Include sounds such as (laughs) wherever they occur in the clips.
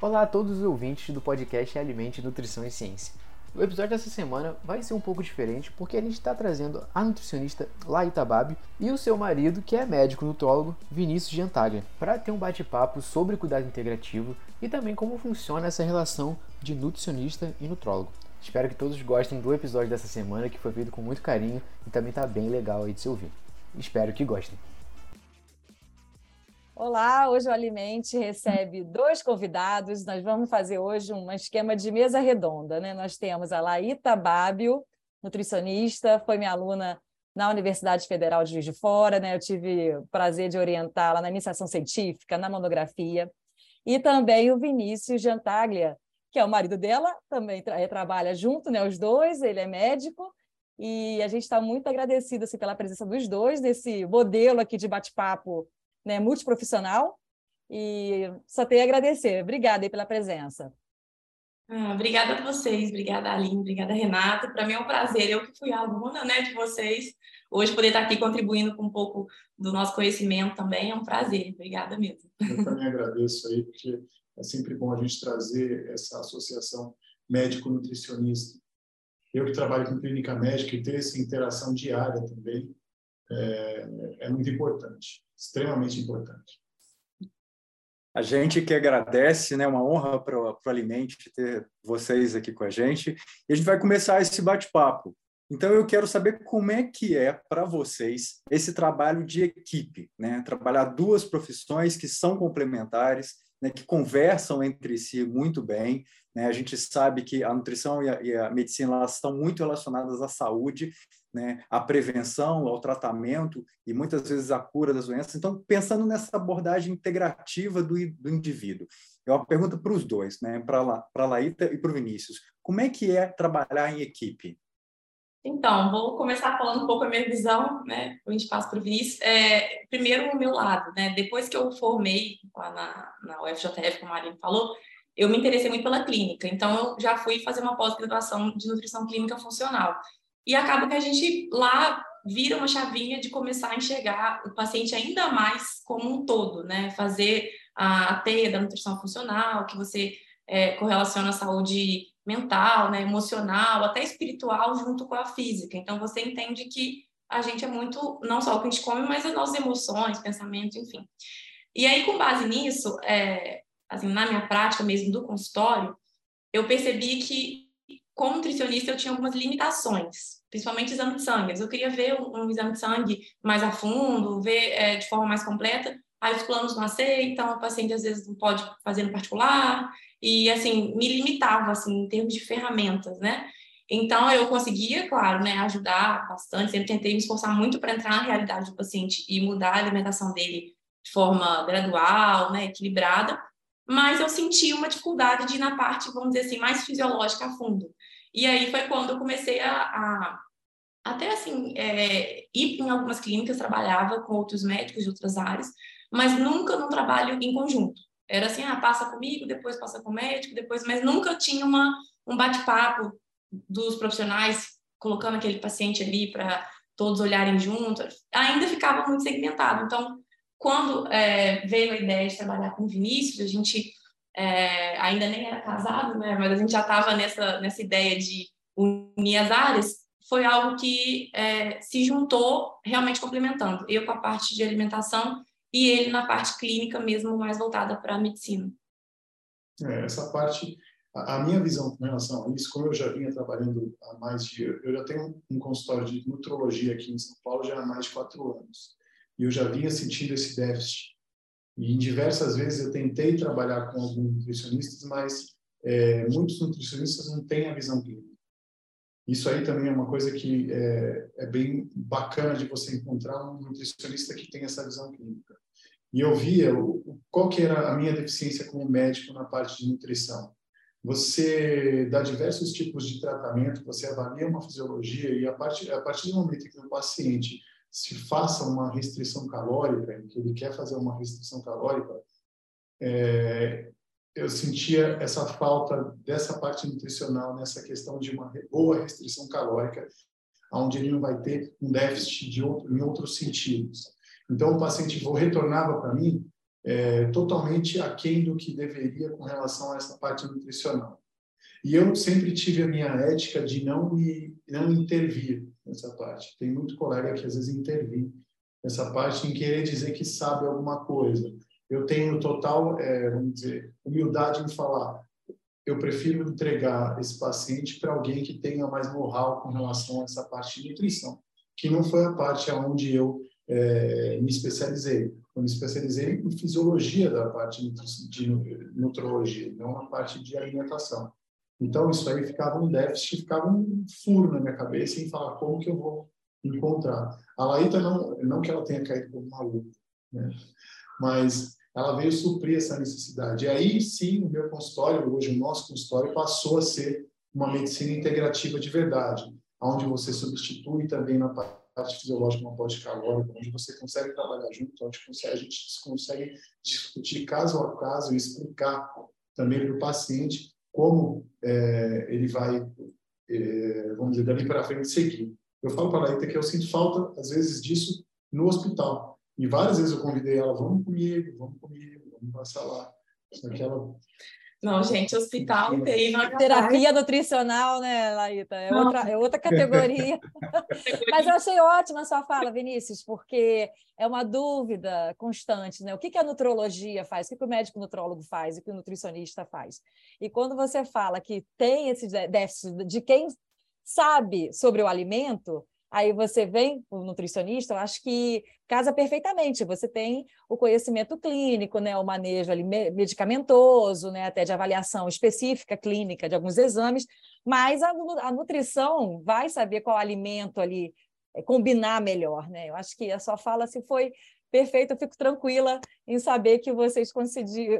Olá a todos os ouvintes do podcast Alimente, Nutrição e Ciência. O episódio dessa semana vai ser um pouco diferente porque a gente está trazendo a nutricionista Laíta Babi e o seu marido, que é médico nutrólogo, Vinícius Gentaglia, para ter um bate-papo sobre cuidado integrativo e também como funciona essa relação de nutricionista e nutrólogo. Espero que todos gostem do episódio dessa semana, que foi feito com muito carinho e também está bem legal aí de se ouvir. Espero que gostem. Olá, hoje o Alimente recebe dois convidados. Nós vamos fazer hoje um esquema de mesa redonda. Né? Nós temos a Laíta Bábio, nutricionista, foi minha aluna na Universidade Federal de Juiz de Fora. Né? Eu tive o prazer de orientá-la na iniciação científica, na monografia. E também o Vinícius Gentaglia, que é o marido dela, também tra eh, trabalha junto, né? os dois, ele é médico. E a gente está muito agradecido assim, pela presença dos dois nesse modelo aqui de bate-papo né, multiprofissional. E só tenho a agradecer. Obrigada aí pela presença. Ah, obrigada a vocês, obrigada Aline, obrigada Renata. Para mim é um prazer, eu que fui aluna né, de vocês, hoje poder estar aqui contribuindo com um pouco do nosso conhecimento também é um prazer. Obrigada mesmo. Eu também agradeço aí, porque é sempre bom a gente trazer essa associação médico-nutricionista. Eu que trabalho com clínica médica e ter essa interação diária também é, é muito importante extremamente importante. A gente que agradece, né? Uma honra para o Alimente ter vocês aqui com a gente. E a gente vai começar esse bate-papo. Então eu quero saber como é que é para vocês esse trabalho de equipe, né? Trabalhar duas profissões que são complementares, né? que conversam entre si muito bem. Né? A gente sabe que a nutrição e a, e a medicina elas estão muito relacionadas à saúde né, à prevenção, ao tratamento e muitas vezes à cura das doenças. Então, pensando nessa abordagem integrativa do, do indivíduo, eu uma pergunta para os dois, né, para a Laíta e para o Vinícius. Como é que é trabalhar em equipe? Então, vou começar falando um pouco a minha visão, né? A gente passa para o Vinícius. É, primeiro, o meu lado, né? Depois que eu formei lá na, na UFJF, como a Marina falou, eu me interessei muito pela clínica. Então, eu já fui fazer uma pós-graduação de nutrição clínica funcional. E acaba que a gente lá vira uma chavinha de começar a enxergar o paciente ainda mais como um todo, né? Fazer a, teia da nutrição funcional, que você é, correlaciona a saúde mental, né, emocional, até espiritual junto com a física. Então você entende que a gente é muito, não só o que a gente come, mas as nossas emoções, pensamentos, enfim. E aí, com base nisso, é, assim, na minha prática mesmo do consultório, eu percebi que, como nutricionista, eu tinha algumas limitações principalmente exame de sangue. Eu queria ver um, um exame de sangue mais a fundo, ver é, de forma mais completa. Aí os planos não aceitam, o paciente às vezes não pode fazer no particular, e assim, me limitava assim, em termos de ferramentas, né? Então eu conseguia, claro, né, ajudar bastante, sempre tentei me esforçar muito para entrar na realidade do paciente e mudar a alimentação dele de forma gradual, né, equilibrada, mas eu senti uma dificuldade de ir na parte, vamos dizer assim, mais fisiológica a fundo. E aí foi quando eu comecei a, a até assim, é, ir em algumas clínicas, trabalhava com outros médicos de outras áreas, mas nunca num trabalho em conjunto. Era assim, ah, passa comigo, depois passa com o médico, depois, mas nunca tinha uma, um bate-papo dos profissionais colocando aquele paciente ali para todos olharem juntos. Ainda ficava muito segmentado. Então, quando é, veio a ideia de trabalhar com o Vinícius, a gente é, ainda nem era casado, né? Mas a gente já estava nessa, nessa ideia de unir as áreas. Foi algo que é, se juntou realmente complementando. Eu com a parte de alimentação e ele na parte clínica mesmo, mais voltada para a medicina. É, essa parte, a, minha visão com relação a isso, como eu já vinha trabalhando há mais de, eu já tenho um consultório de nutrologia aqui em São Paulo já há mais de quatro anos, e eu já vinha sentindo esse déficit e em diversas vezes eu tentei trabalhar com alguns nutricionistas, mas é, muitos nutricionistas não têm a visão clínica. Isso aí também é uma coisa que é, é, bem bacana de você encontrar um nutricionista que tem essa visão clínica. E eu via o, qual que era a minha deficiência como médico na parte de nutrição. Você dá diversos tipos de tratamento, você avalia uma fisiologia e a partir, a partir do momento que o paciente se faça uma restrição calórica, que ele quer fazer uma restrição calórica, é, eu sentia essa falta dessa parte nutricional nessa questão de uma boa restrição calórica, onde ele não vai ter um déficit de outro, em outros sentidos. Então o paciente retornava para mim é, totalmente aquém do que deveria com relação a essa parte nutricional. E eu sempre tive a minha ética de não me, não intervir nessa parte. Tem muito colega que às vezes intervém nessa parte em querer dizer que sabe alguma coisa. Eu tenho total, é, vamos dizer, humildade em falar. Eu prefiro entregar esse paciente para alguém que tenha mais know-how com relação a essa parte de nutrição, que não foi a parte aonde eu é, me especializei. Eu me especializei em fisiologia da parte de nutrologia, não na parte de alimentação. Então, isso aí ficava um déficit, ficava um furo na minha cabeça em falar como que eu vou encontrar. A Laíta, não, não que ela tenha caído como maluca, né? mas ela veio suprir essa necessidade. E aí, sim, o meu consultório, hoje o nosso consultório, passou a ser uma medicina integrativa de verdade, onde você substitui também na parte fisiológica uma parte calórica, onde você consegue trabalhar junto, onde consegue, a gente consegue discutir caso a caso e explicar também para o paciente como é, ele vai, é, vamos dizer, dali para frente seguir. Eu falo para a Laíta que eu sinto falta, às vezes, disso no hospital. E várias vezes eu convidei ela, vamos comigo, vamos comigo, vamos passar lá. Só que ela não, gente, hospital, UTI não é Terapia nutricional, né, Laíta? É outra, é outra categoria. Mas eu achei ótima a sua fala, Vinícius, porque é uma dúvida constante, né? O que, que a nutrologia faz, o que, que o médico nutrólogo faz, o que o nutricionista faz. E quando você fala que tem esse déficit de quem sabe sobre o alimento, Aí você vem, o nutricionista, eu acho que casa perfeitamente. Você tem o conhecimento clínico, né, o manejo ali medicamentoso, né, até de avaliação específica clínica de alguns exames, mas a, a nutrição vai saber qual alimento ali é, combinar melhor, né? Eu acho que a sua fala se foi perfeita, eu fico tranquila em saber que vocês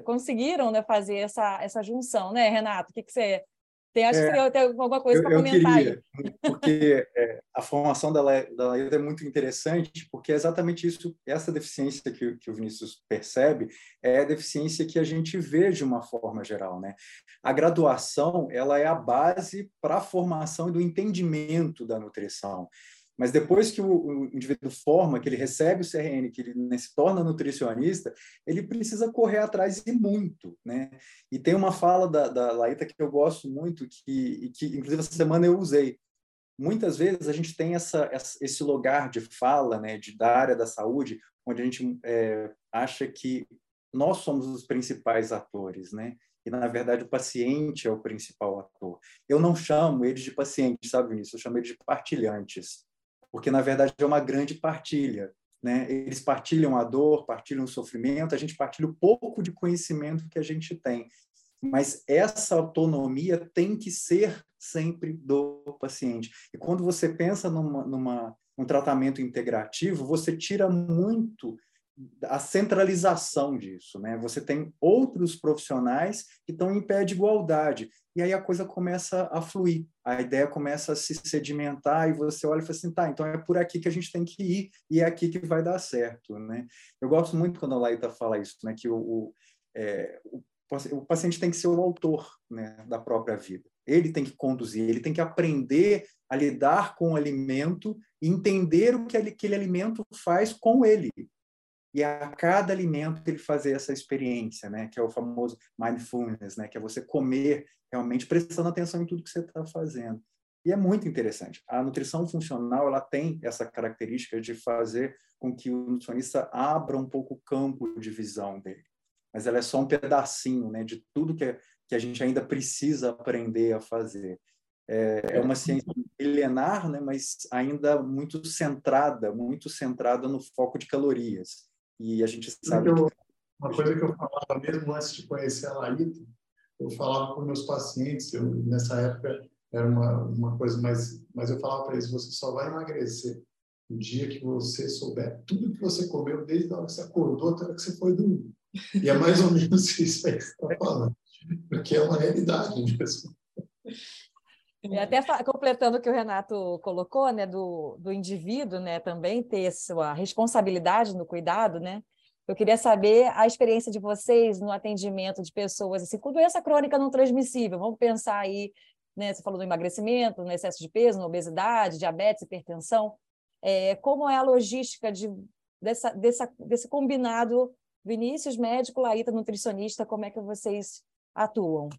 conseguiram né, fazer essa, essa junção, né, Renato? O que, que você tem, acho é, que você tem alguma coisa para comentar queria, aí. Porque é, a formação da, da Laída é muito interessante, porque é exatamente isso, essa deficiência que, que o Vinícius percebe, é a deficiência que a gente vê de uma forma geral. Né? A graduação ela é a base para a formação e do entendimento da nutrição. Mas depois que o, indivíduo forma, que ele recebe o CRN, que ele né, se torna nutricionista, ele precisa correr atrás e muito, né? E tem uma fala da, da Laíta que eu gosto muito, que, que inclusive essa semana eu usei. Muitas vezes a gente tem essa, esse lugar de fala, né, de, da área da saúde, onde a gente é, acha que nós somos os principais atores, né? E, na verdade, o paciente é o principal ator. Eu não chamo eles de pacientes, sabe isso? Eu chamo eles de partilhantes porque na verdade é uma grande partilha. Né? Eles partilham a dor, partilham o sofrimento, a gente partilha o pouco de conhecimento que a gente tem. Mas essa autonomia tem que ser sempre do paciente. E quando você pensa numa, numa um tratamento integrativo, você tira muito a centralização disso, né? Você tem outros profissionais que estão em pé de igualdade e aí a coisa começa a fluir, a ideia começa a se sedimentar e você olha e fala assim, tá, então é por aqui que a gente tem que ir e é aqui que vai dar certo, né? Eu gosto muito quando a Laíta fala isso, né? Que o, o, é, o, o paciente tem que ser o autor né, da própria vida. Ele tem que conduzir, ele tem que aprender a lidar com o alimento e entender o que aquele alimento faz com ele, e a cada alimento ele fazer essa experiência, né, que é o famoso mindfulness, né, que é você comer realmente prestando atenção em tudo que você está fazendo. E é muito interessante. A nutrição funcional ela tem essa característica de fazer com que o nutricionista abra um pouco o campo de visão dele. Mas ela é só um pedacinho né, de tudo que, que a gente ainda precisa aprender a fazer. É, é uma ciência milenar, né, mas ainda muito centrada, muito centrada no foco de calorias. E a gente sabe. Eu, uma coisa que eu falava mesmo antes de conhecer a Laíta, eu falava com meus pacientes, eu, nessa época era uma, uma coisa mais. Mas eu falava para eles: você só vai emagrecer o dia que você souber tudo que você comeu desde a hora que você acordou até a hora que você foi dormir. E é mais ou menos (laughs) isso aí que você está falando, porque é uma realidade mesmo. Até completando o que o Renato colocou, né, do, do indivíduo, né, também ter sua responsabilidade no cuidado, né? Eu queria saber a experiência de vocês no atendimento de pessoas assim, com doença crônica não transmissível. Vamos pensar aí, né, você falou do emagrecimento, no excesso de peso, na obesidade, diabetes, hipertensão. É, como é a logística de, dessa, dessa, desse combinado Vinícius, médico, Laíta, nutricionista, como é que vocês atuam?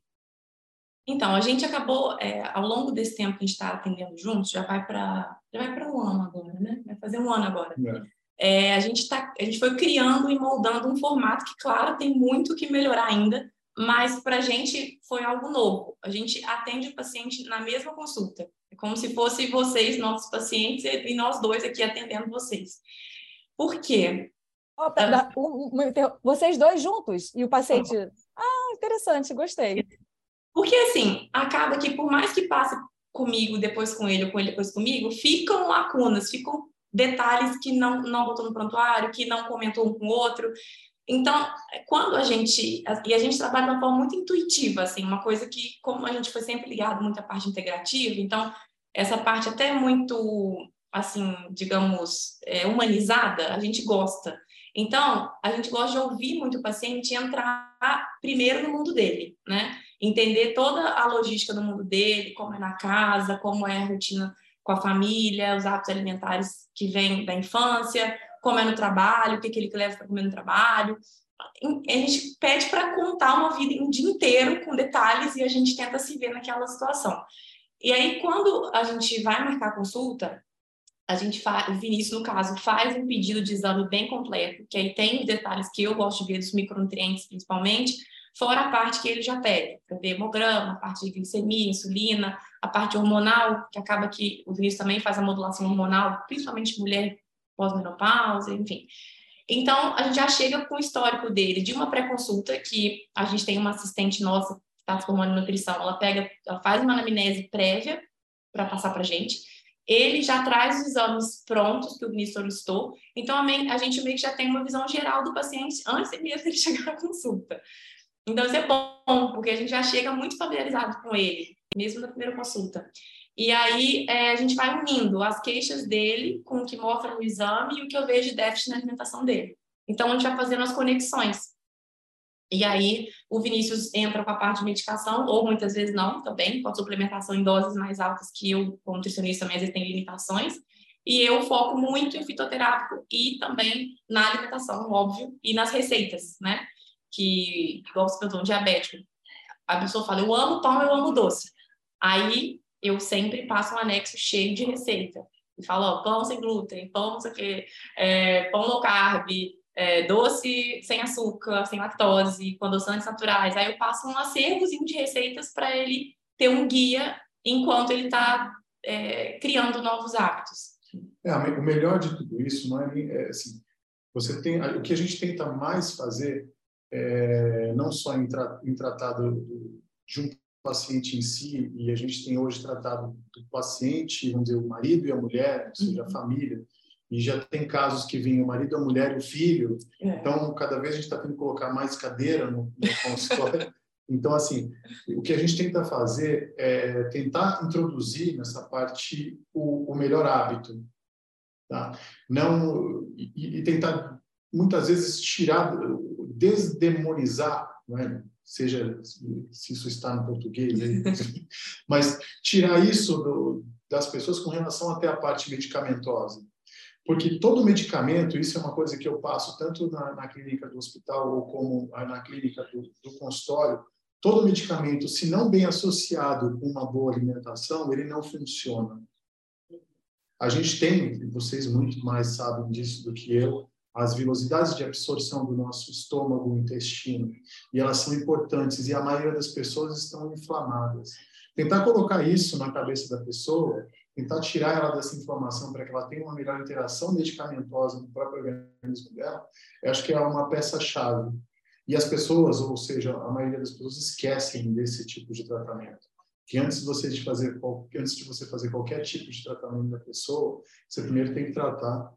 Então, a gente acabou, é, ao longo desse tempo que a gente está atendendo juntos, já vai para já vai para um ano agora, né? Vai fazer um ano agora. É. É, a, gente tá, a gente foi criando e moldando um formato que, claro, tem muito que melhorar ainda, mas para a gente foi algo novo. A gente atende o paciente na mesma consulta, é como se fosse vocês, nossos pacientes, e nós dois aqui atendendo vocês. Por quê? Oh, ah. vocês dois juntos e o paciente. Ah, interessante, gostei. Porque assim, acaba que por mais que passe comigo, depois com ele, ou com ele, depois comigo, ficam lacunas, ficam detalhes que não, não botou no prontuário, que não comentou um com o outro. Então, quando a gente. E a gente trabalha de uma forma muito intuitiva, assim, uma coisa que, como a gente foi sempre ligado muito à parte integrativa, então, essa parte até muito, assim, digamos, é, humanizada, a gente gosta. Então, a gente gosta de ouvir muito o paciente entrar primeiro no mundo dele, né? Entender toda a logística do mundo dele, como é na casa, como é a rotina com a família, os hábitos alimentares que vêm da infância, como é no trabalho, o que, que ele leva para comer no trabalho. A gente pede para contar uma vida um dia inteiro com detalhes e a gente tenta se ver naquela situação. E aí, quando a gente vai marcar a consulta, a gente faz, o Vinícius, no caso, faz um pedido de exame bem completo, que aí tem os detalhes que eu gosto de ver, dos micronutrientes principalmente, fora a parte que ele já pede, para ver hemograma, a parte de glicemia, insulina, a parte hormonal, que acaba que o Vinícius também faz a modulação hormonal, principalmente mulher pós-menopausa, enfim. Então, a gente já chega com o histórico dele de uma pré-consulta, que a gente tem uma assistente nossa que está se formando em nutrição, ela pega, ela faz uma anamnese prévia para passar para a gente, ele já traz os exames prontos que o Vinícius solicitou, então a gente meio que já tem uma visão geral do paciente antes mesmo de ele (laughs) chegar à consulta. Então isso é bom, porque a gente já chega muito familiarizado com ele, mesmo na primeira consulta. E aí é, a gente vai unindo as queixas dele com o que mostra no exame e o que eu vejo de déficit na alimentação dele. Então a gente vai fazendo as conexões. E aí o Vinícius entra com a parte de medicação, ou muitas vezes não também, com a suplementação em doses mais altas, que eu, como nutricionista, também vezes tem limitações. E eu foco muito em fitoterápico e também na alimentação, óbvio, e nas receitas, né? Que, igual você perguntou, um diabético. A pessoa fala, eu amo pão, eu amo doce. Aí eu sempre passo um anexo cheio de receita. E falo, ó, pão sem glúten, pão não sei o quê, é, pão low carb, é, doce sem açúcar, sem lactose, com adoçantes naturais. Aí eu passo um acervozinho de receitas para ele ter um guia enquanto ele está é, criando novos hábitos. É, o melhor de tudo isso é, é assim, você tem o que a gente tenta mais fazer é, não só em, tra, em tratar do, do, de um paciente em si e a gente tem hoje tratado do paciente, vamos dizer, o marido e a mulher, ou seja, a uhum. família, e já tem casos que vêm o marido, a mulher e o filho. É. Então, cada vez a gente está tendo que colocar mais cadeira no, no consultório. (laughs) então, assim, o que a gente tenta fazer é tentar introduzir nessa parte o, o melhor hábito, tá? Não e, e, tentar muitas vezes tirar, desdemonizar, é? Seja se isso está no português, (laughs) mas tirar isso do, das pessoas com relação até a parte medicamentosa. Porque todo medicamento, isso é uma coisa que eu passo tanto na, na clínica do hospital ou como na clínica do, do consultório, todo medicamento, se não bem associado com uma boa alimentação, ele não funciona. A gente tem, vocês muito mais sabem disso do que eu, as velocidades de absorção do nosso estômago intestino, e elas são importantes, e a maioria das pessoas estão inflamadas. Tentar colocar isso na cabeça da pessoa tentar tirar ela dessa informação para que ela tenha uma melhor interação medicamentosa no próprio organismo dela, eu acho que é uma peça-chave. E as pessoas, ou seja, a maioria das pessoas esquecem desse tipo de tratamento. Que antes de você de fazer antes de você fazer qualquer tipo de tratamento da pessoa, você primeiro tem que tratar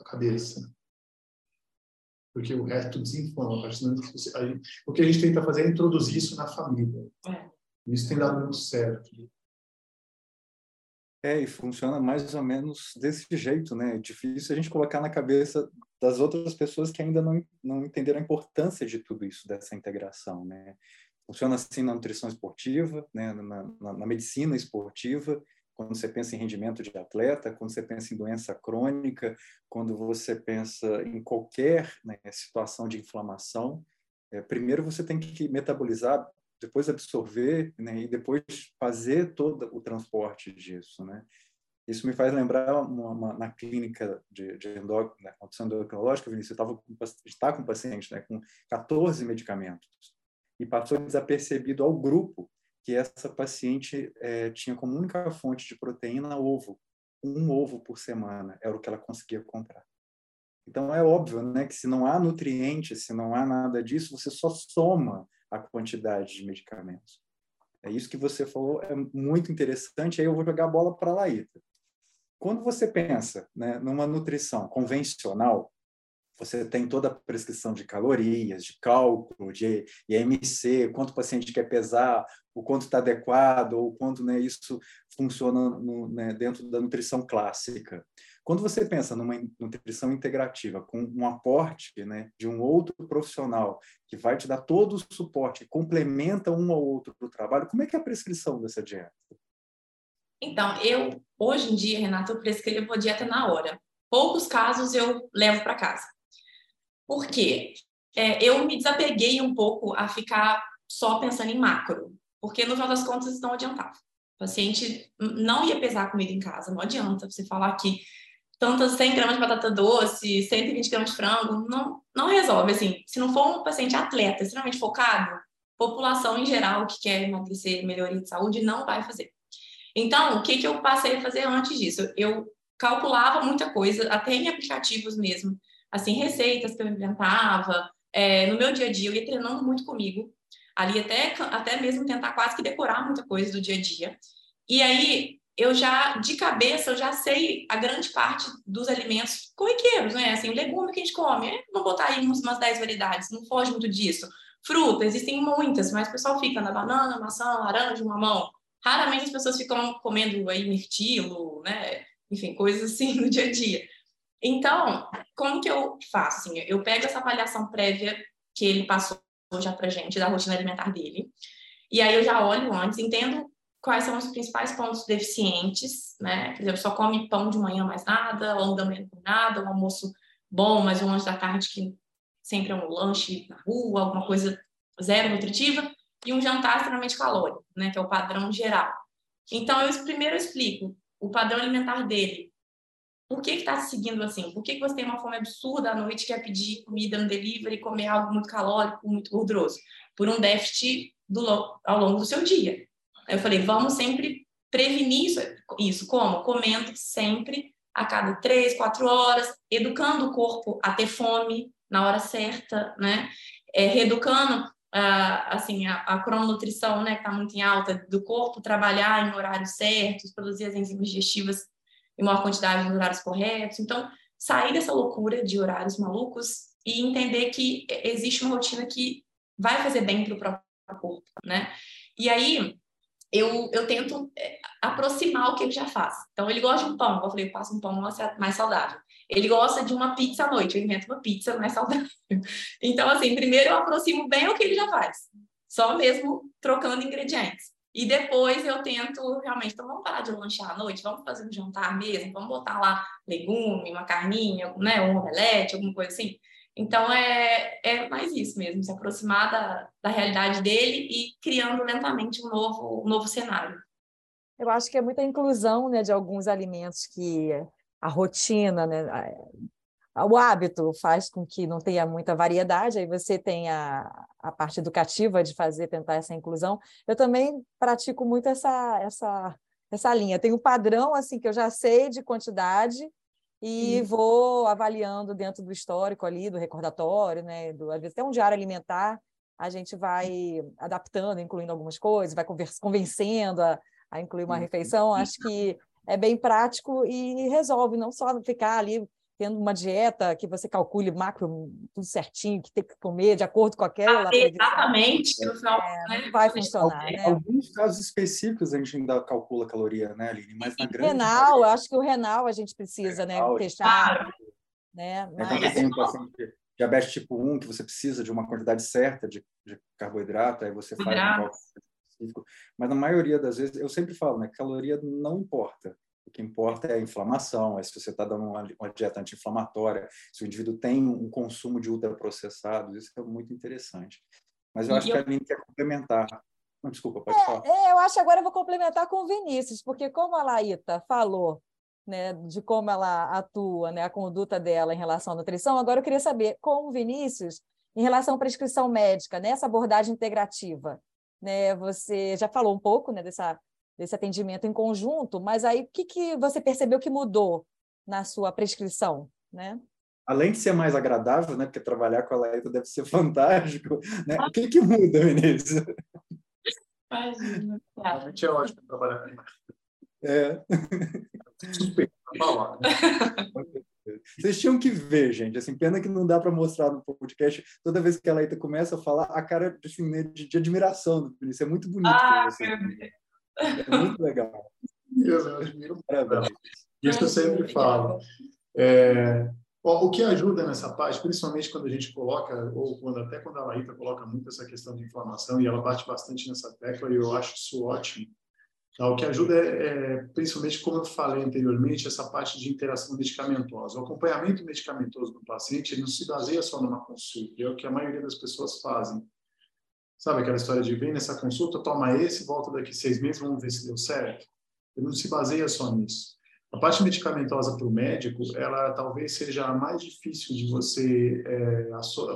a cabeça. Porque o resto desinflama. O que a gente tenta fazer é introduzir isso na família. É. Isso tem dado muito certo. É, e funciona mais ou menos desse jeito, né? É difícil a gente colocar na cabeça das outras pessoas que ainda não, não entenderam a importância de tudo isso, dessa integração, né? Funciona assim na nutrição esportiva, né? na, na, na medicina esportiva, quando você pensa em rendimento de atleta, quando você pensa em doença crônica, quando você pensa em qualquer né, situação de inflamação, é, primeiro você tem que metabolizar, depois absorver né, e depois fazer todo o transporte disso, né? Isso me faz lembrar uma, uma, na clínica de, de né, endocrinológica, Vinícius, eu estava com um paciente né, com 14 medicamentos e passou desapercebido ao grupo que essa paciente é, tinha como única fonte de proteína ovo. Um ovo por semana era o que ela conseguia comprar. Então, é óbvio né, que se não há nutrientes, se não há nada disso, você só soma a quantidade de medicamentos. É isso que você falou, é muito interessante. Aí eu vou jogar a bola para a Laíta. Quando você pensa né, numa nutrição convencional, você tem toda a prescrição de calorias, de cálculo, de IMC, quanto o paciente quer pesar, o quanto está adequado, ou quanto né, isso funciona no, né, dentro da nutrição clássica. Quando você pensa numa nutrição integrativa, com um aporte né, de um outro profissional que vai te dar todo o suporte, complementa um ao outro do trabalho, como é que é a prescrição dessa dieta? Então, eu, hoje em dia, Renato, eu prescrevo a dieta na hora. Poucos casos eu levo para casa. Por quê? É, eu me desapeguei um pouco a ficar só pensando em macro, porque no final das contas não adiantava. O paciente não ia pesar comida em casa, não adianta você falar que tantas 100 gramas de batata doce, 120 gramas de frango, não, não resolve. Assim, se não for um paciente atleta, extremamente focado, população em geral que quer emagrecer, melhoria de saúde, não vai fazer. Então, o que, que eu passei a fazer antes disso? Eu calculava muita coisa, até em aplicativos mesmo, assim, receitas que eu inventava. É, no meu dia a dia, eu ia treinando muito comigo, ali até, até mesmo tentar quase que decorar muita coisa do dia a dia. E aí, eu já, de cabeça, eu já sei a grande parte dos alimentos corriqueiros, né? Assim, o legume que a gente come, é, vamos botar aí umas 10 variedades, não foge muito disso. Fruta, existem muitas, mas o pessoal fica na banana, maçã, laranja, mamão. Raramente as pessoas ficam comendo aí mirtilo, né? Enfim, coisas assim (laughs) no dia a dia. Então, como que eu faço? Assim, eu pego essa avaliação prévia que ele passou já pra gente, da rotina alimentar dele, e aí eu já olho antes, entendo quais são os principais pontos deficientes, né? Por exemplo, só come pão de manhã mais nada, longo da manhã com nada, um almoço bom, mas um lanche da tarde que sempre é um lanche na rua, alguma coisa zero nutritiva, e um jantar extremamente calórico, né? Que é o padrão geral. Então, eu primeiro explico o padrão alimentar dele, por que está se seguindo assim? Por que, que você tem uma fome absurda à noite e quer pedir comida no delivery, comer algo muito calórico, muito gorduroso? Por um déficit do, ao longo do seu dia. Eu falei, vamos sempre prevenir isso. isso. Como? Comendo sempre a cada três, quatro horas, educando o corpo a ter fome na hora certa, né? É, reeducando Uh, assim, a, a crononutrição, né, que está muito em alta, do corpo trabalhar em horários certos, produzir as enzimas digestivas em maior quantidade nos horários corretos. Então, sair dessa loucura de horários malucos e entender que existe uma rotina que vai fazer bem para o próprio corpo, né? E aí, eu, eu tento é, aproximar o que ele já faz. Então, ele gosta de um pão, eu falei, eu faço um pão mais saudável. Ele gosta de uma pizza à noite, eu invento uma pizza mais saudável. (laughs) Então, assim, primeiro eu aproximo bem o que ele já faz, só mesmo trocando ingredientes. E depois eu tento realmente, então vamos parar de lanchar à noite, vamos fazer um jantar mesmo, vamos botar lá legume, uma carninha, né, um omelete, alguma coisa assim. Então é, é mais isso mesmo, se aproximar da, da realidade dele e criando lentamente um novo, um novo cenário. Eu acho que é muita inclusão né, de alguns alimentos que a rotina, né, o hábito faz com que não tenha muita variedade, aí você tem a, a parte educativa de fazer, tentar essa inclusão. Eu também pratico muito essa, essa, essa linha. Tem um padrão assim que eu já sei de quantidade e vou avaliando dentro do histórico ali, do recordatório, né? Do, às vezes até um diário alimentar, a gente vai adaptando, incluindo algumas coisas, vai convencendo a, a incluir uma refeição. Acho que é bem prático e resolve, não só ficar ali tendo uma dieta que você calcule macro tudo certinho, que tem que comer de acordo com aquela. Ah, exatamente, no final é, né? vai funcionar. Em né? alguns casos específicos a gente ainda calcula caloria, né, Aline? Mas na grande. Renal, eu acho que o renal a gente precisa, né? renal, né? Fechar. Claro. Né? Mas... Então, tem um paciente diabetes tipo 1, que você precisa de uma quantidade certa de, de carboidrato, aí você faz um cálculo específico, mas na maioria das vezes, eu sempre falo, né, caloria não importa. O que importa é a inflamação, é se você está dando uma, uma dieta anti-inflamatória, se o indivíduo tem um consumo de ultraprocessados, isso é muito interessante. Mas eu e acho eu... que a Aline quer complementar. Não, desculpa, pode é, falar. É, eu acho que agora eu vou complementar com o Vinícius, porque como a Laíta falou né, de como ela atua, né, a conduta dela em relação à nutrição, agora eu queria saber, com o Vinícius, em relação à prescrição médica, nessa né, abordagem integrativa, né, você já falou um pouco né, dessa desse atendimento em conjunto, mas aí o que, que você percebeu que mudou na sua prescrição, né? Além de ser mais agradável, né? Porque trabalhar com a Laeta deve ser (laughs) fantástico, né? O que que muda, Vinícius? Imagina. Realmente é ótimo trabalhar com É. Super. (laughs) Vocês tinham que ver, gente. Assim, pena que não dá para mostrar no podcast. Toda vez que a Laeta começa a falar, a cara assim, né, de, de admiração do Vinícius. É muito bonito. Ah, é muito legal. Eu admiro muito. Isso eu sempre falo. É, o que ajuda nessa parte, principalmente quando a gente coloca, ou quando até quando a Laíta coloca muito essa questão de inflamação, e ela bate bastante nessa tecla, e eu acho isso ótimo. Tá? O que ajuda é, é, principalmente, como eu falei anteriormente, essa parte de interação medicamentosa. O acompanhamento medicamentoso do paciente não se baseia só numa consulta, é o que a maioria das pessoas fazem. Sabe aquela história de vem nessa consulta, toma esse, volta daqui seis meses, vamos ver se deu certo? Ele não se baseia só nisso. A parte medicamentosa para o médico, ela talvez seja a mais difícil de você é,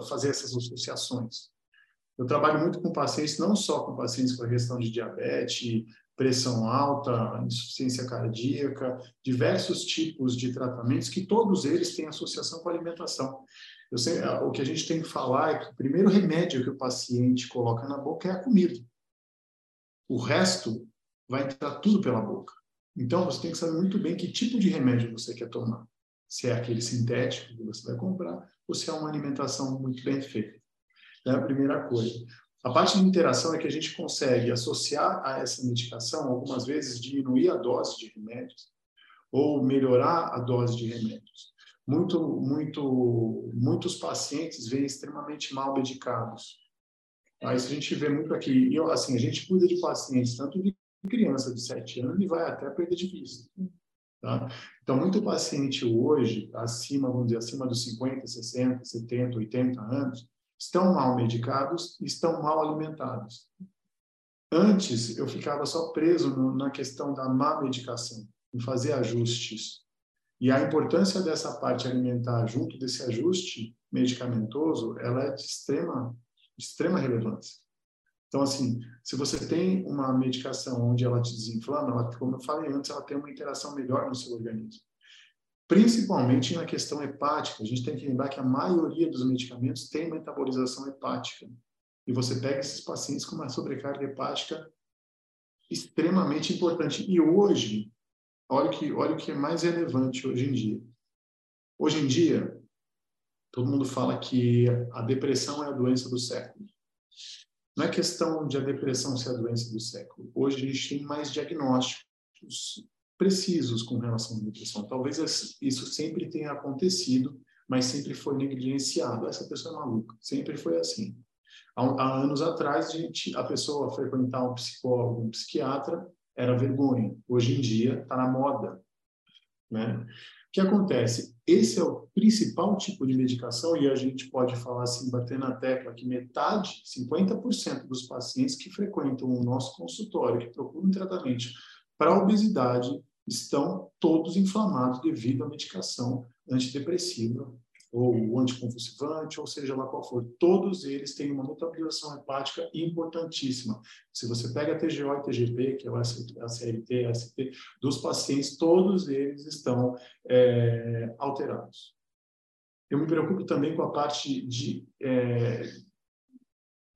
fazer essas associações. Eu trabalho muito com pacientes, não só com pacientes com a questão de diabetes, pressão alta, insuficiência cardíaca, diversos tipos de tratamentos que todos eles têm associação com a alimentação. Sei, o que a gente tem que falar é que o primeiro remédio que o paciente coloca na boca é a comida. O resto vai entrar tudo pela boca. Então, você tem que saber muito bem que tipo de remédio você quer tomar. Se é aquele sintético que você vai comprar ou se é uma alimentação muito bem feita. É a primeira coisa. A parte de interação é que a gente consegue associar a essa medicação, algumas vezes, diminuir a dose de remédios ou melhorar a dose de remédios muito, muito, muitos pacientes vêm extremamente mal medicados. A gente vê muito aqui, e assim, a gente cuida de pacientes, tanto de criança de 7 anos e vai até perda de vista. Tá? Então, muito paciente hoje, acima, vamos dizer, acima dos 50, 60, 70, 80 anos, estão mal medicados e estão mal alimentados. Antes, eu ficava só preso no, na questão da má medicação, em fazer ajustes. E a importância dessa parte alimentar junto desse ajuste medicamentoso, ela é de extrema, de extrema relevância. Então, assim, se você tem uma medicação onde ela te desinflama, ela, como eu falei antes, ela tem uma interação melhor no seu organismo. Principalmente na questão hepática. A gente tem que lembrar que a maioria dos medicamentos tem metabolização hepática. E você pega esses pacientes com uma sobrecarga hepática extremamente importante. E hoje, Olha o que, olha o que é mais relevante hoje em dia. Hoje em dia, todo mundo fala que a depressão é a doença do século. Não é questão de a depressão ser a doença do século. Hoje a gente tem mais diagnósticos precisos com relação à depressão. Talvez isso sempre tenha acontecido, mas sempre foi negligenciado. Essa pessoa é maluca. Sempre foi assim. Há, anos atrás, a, gente, a pessoa frequentar um psicólogo, um psiquiatra, era vergonha. Hoje em dia está na moda. Né? O que acontece? Esse é o principal tipo de medicação e a gente pode falar assim, bater na tecla que metade, 50% dos pacientes que frequentam o nosso consultório, que procuram tratamento para obesidade, estão todos inflamados devido à medicação antidepressiva ou anticonvulsivante, ou seja lá qual for, todos eles têm uma metabolização hepática importantíssima. Se você pega TGO e TGP, que é o ACLT, AST, dos pacientes, todos eles estão é, alterados. Eu me preocupo também com a parte de é,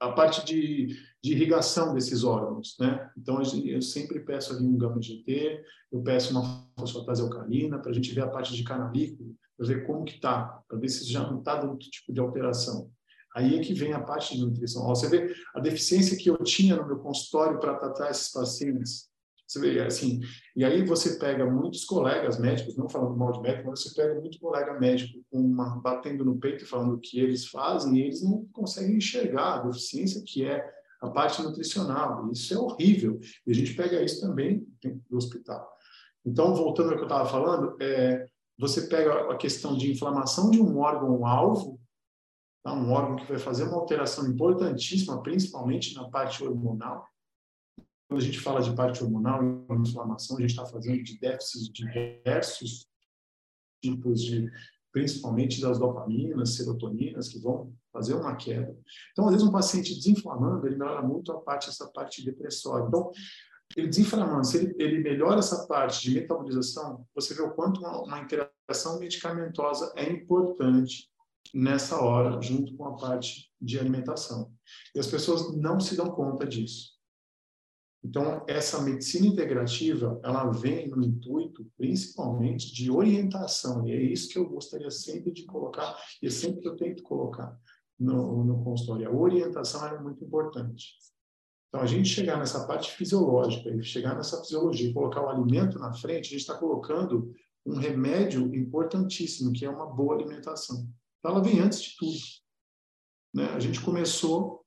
a parte de, de, irrigação desses órgãos, né? Então eu sempre peço ali um gama GT, eu peço uma fosfatase alcalina para a gente ver a parte de canalículo para ver como que está, para ver se já não está dando outro tipo de alteração. Aí é que vem a parte de nutrição. Você vê a deficiência que eu tinha no meu consultório para tratar esses pacientes. Você vê assim, e aí você pega muitos colegas médicos, não falando mal de médico, mas você pega muito colega médico uma, batendo no peito e falando o que eles fazem, e eles não conseguem enxergar a deficiência que é a parte nutricional. Isso é horrível. E a gente pega isso também do hospital. Então, voltando ao que eu estava falando, é, você pega a questão de inflamação de um órgão-alvo, tá? um órgão que vai fazer uma alteração importantíssima, principalmente na parte hormonal. Quando a gente fala de parte hormonal e inflamação, a gente está fazendo de déficits diversos tipos de, principalmente das dopaminas, serotoninas, que vão fazer uma queda. Então, às vezes, um paciente desinflamando, ele melhora muito a parte, essa parte depressória. Então, ele desinflamando, se ele, ele, melhora essa parte de metabolização, você vê o quanto uma, uma, interação medicamentosa é importante nessa hora, junto com a parte de alimentação. E as pessoas não se dão conta disso. Então, essa medicina integrativa, ela vem no intuito, principalmente, de orientação, e é isso que eu gostaria sempre de colocar, e é sempre que eu tento colocar no, no consultório. A orientação é muito importante. Então, a gente chegar nessa parte fisiológica e chegar nessa fisiologia e colocar o alimento na frente, a gente está colocando um remédio importantíssimo, que é uma boa alimentação. Então, ela vem antes de tudo. Né? A gente começou